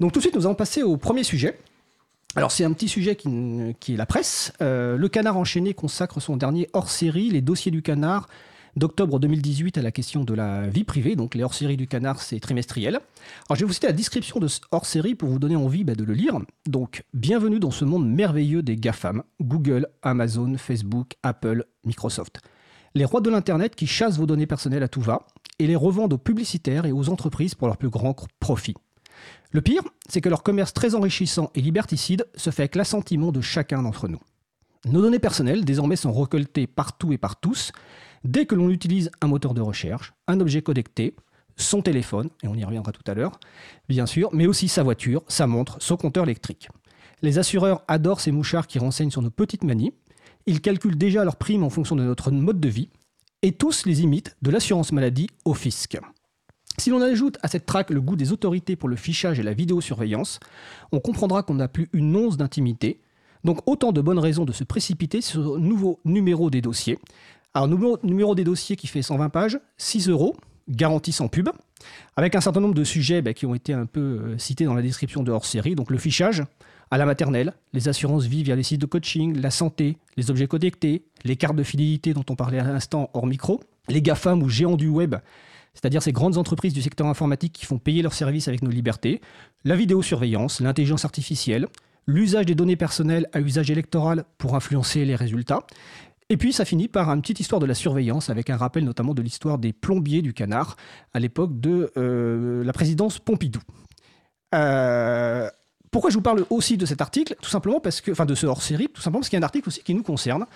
Donc tout de suite, nous allons passer au premier sujet. Alors c'est un petit sujet qui, est la presse. Euh, le Canard enchaîné consacre son dernier hors-série, les dossiers du Canard, d'octobre 2018 à la question de la vie privée. Donc les hors-séries du Canard, c'est trimestriel. Alors je vais vous citer la description de ce hors-série pour vous donner envie bah, de le lire. Donc bienvenue dans ce monde merveilleux des GAFAM, Google, Amazon, Facebook, Apple, Microsoft. Les rois de l'Internet qui chassent vos données personnelles à tout va et les revendent aux publicitaires et aux entreprises pour leur plus grand profit. Le pire, c'est que leur commerce très enrichissant et liberticide se fait avec l'assentiment de chacun d'entre nous. Nos données personnelles, désormais, sont récoltées partout et par tous, dès que l'on utilise un moteur de recherche, un objet connecté, son téléphone, et on y reviendra tout à l'heure, bien sûr, mais aussi sa voiture, sa montre, son compteur électrique. Les assureurs adorent ces mouchards qui renseignent sur nos petites manies. Ils calculent déjà leurs primes en fonction de notre mode de vie, et tous les imitent de l'assurance maladie au fisc. Si l'on ajoute à cette traque le goût des autorités pour le fichage et la vidéosurveillance, on comprendra qu'on n'a plus une once d'intimité. Donc autant de bonnes raisons de se précipiter sur le nouveau numéro des dossiers. Alors numéro, numéro des dossiers qui fait 120 pages, 6 euros, garantie sans pub, avec un certain nombre de sujets bah, qui ont été un peu euh, cités dans la description de hors série. Donc le fichage à la maternelle, les assurances vie via les sites de coaching, la santé, les objets connectés, les cartes de fidélité dont on parlait à l'instant hors micro, les GAFAM ou géants du web c'est-à-dire ces grandes entreprises du secteur informatique qui font payer leurs services avec nos libertés, la vidéosurveillance, l'intelligence artificielle, l'usage des données personnelles à usage électoral pour influencer les résultats. Et puis ça finit par une petite histoire de la surveillance avec un rappel notamment de l'histoire des plombiers du canard à l'époque de euh, la présidence Pompidou. Euh, pourquoi je vous parle aussi de cet article Tout simplement parce que, enfin de ce hors-série, tout simplement parce qu'il y a un article aussi qui nous concerne.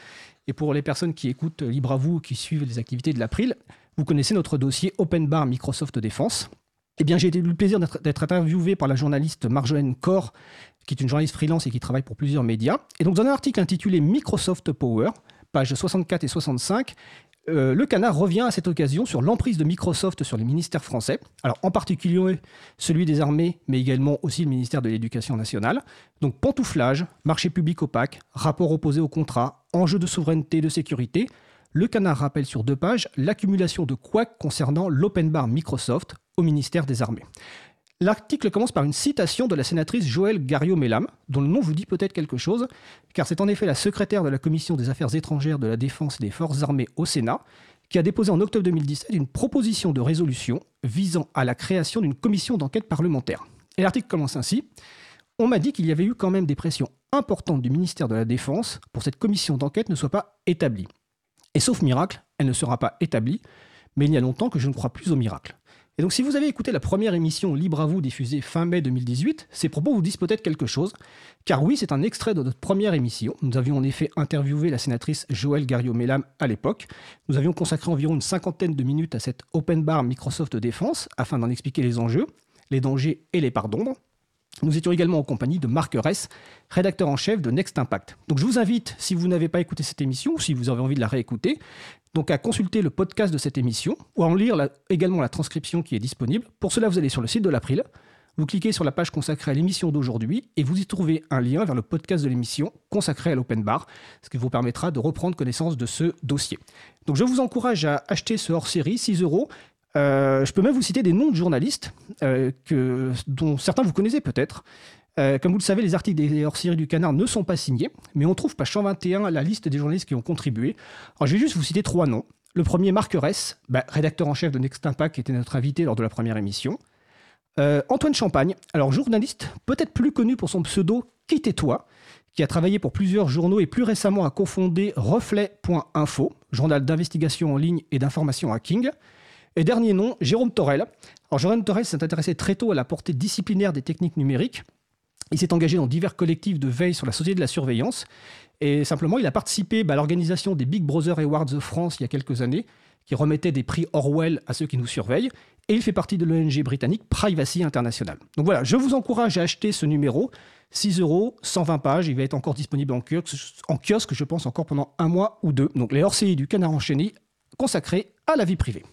Et pour les personnes qui écoutent Libre à vous, qui suivent les activités de l'April, vous connaissez notre dossier Open Bar Microsoft Défense. Eh bien, j'ai eu le plaisir d'être interviewé par la journaliste Marjolaine Corr, qui est une journaliste freelance et qui travaille pour plusieurs médias. Et donc, dans un article intitulé Microsoft Power, pages 64 et 65, euh, le canard revient à cette occasion sur l'emprise de Microsoft sur les ministères français, alors en particulier celui des armées, mais également aussi le ministère de l'Éducation nationale. Donc pantouflage, marché public opaque, rapport opposé au contrat, enjeux de souveraineté et de sécurité, le canard rappelle sur deux pages l'accumulation de couacs concernant l'open bar Microsoft au ministère des Armées. L'article commence par une citation de la sénatrice Joëlle Garriot-Mellam, dont le nom vous dit peut-être quelque chose, car c'est en effet la secrétaire de la Commission des Affaires étrangères de la Défense et des Forces armées au Sénat qui a déposé en octobre 2017 une proposition de résolution visant à la création d'une commission d'enquête parlementaire. Et l'article commence ainsi. On m'a dit qu'il y avait eu quand même des pressions importantes du ministère de la Défense pour que cette commission d'enquête ne soit pas établie. Et sauf miracle, elle ne sera pas établie, mais il y a longtemps que je ne crois plus au miracle. Et donc si vous avez écouté la première émission Libre à vous diffusée fin mai 2018, ces propos vous disent peut-être quelque chose, car oui, c'est un extrait de notre première émission. Nous avions en effet interviewé la sénatrice Joëlle Garriot-Mellam à l'époque. Nous avions consacré environ une cinquantaine de minutes à cette open bar Microsoft Défense afin d'en expliquer les enjeux, les dangers et les parts d'ombre. Nous étions également en compagnie de Marc Ress, rédacteur en chef de Next Impact. Donc je vous invite, si vous n'avez pas écouté cette émission ou si vous avez envie de la réécouter, donc à consulter le podcast de cette émission ou à en lire également la transcription qui est disponible. Pour cela, vous allez sur le site de l'April, vous cliquez sur la page consacrée à l'émission d'aujourd'hui et vous y trouvez un lien vers le podcast de l'émission consacré à l'open bar, ce qui vous permettra de reprendre connaissance de ce dossier. Donc je vous encourage à acheter ce hors-série, 6 euros. Euh, je peux même vous citer des noms de journalistes euh, dont certains vous connaissez peut-être. Euh, comme vous le savez, les articles des hors-série du Canard ne sont pas signés, mais on trouve page 121 la liste des journalistes qui ont contribué. Alors, je vais juste vous citer trois noms. Le premier, Marc Ress, bah, rédacteur en chef de Next Impact, qui était notre invité lors de la première émission. Antoine Champagne, alors journaliste, peut-être plus connu pour son pseudo Quittez-toi, qui a travaillé pour plusieurs journaux et plus récemment a cofondé Reflet.info, journal d'investigation en ligne et d'information hacking. Et dernier nom, Jérôme Torel. Alors Jérôme Torel s'est intéressé très tôt à la portée disciplinaire des techniques numériques. Il s'est engagé dans divers collectifs de veille sur la société de la surveillance. Et simplement, il a participé bah, à l'organisation des Big Brother Awards de France il y a quelques années, qui remettait des prix Orwell à ceux qui nous surveillent. Et il fait partie de l'ONG britannique Privacy International. Donc voilà, je vous encourage à acheter ce numéro. 6 euros, 120 pages. Il va être encore disponible en kiosque, je pense, encore pendant un mois ou deux. Donc les hors du Canard enchaîné consacrés à la vie privée.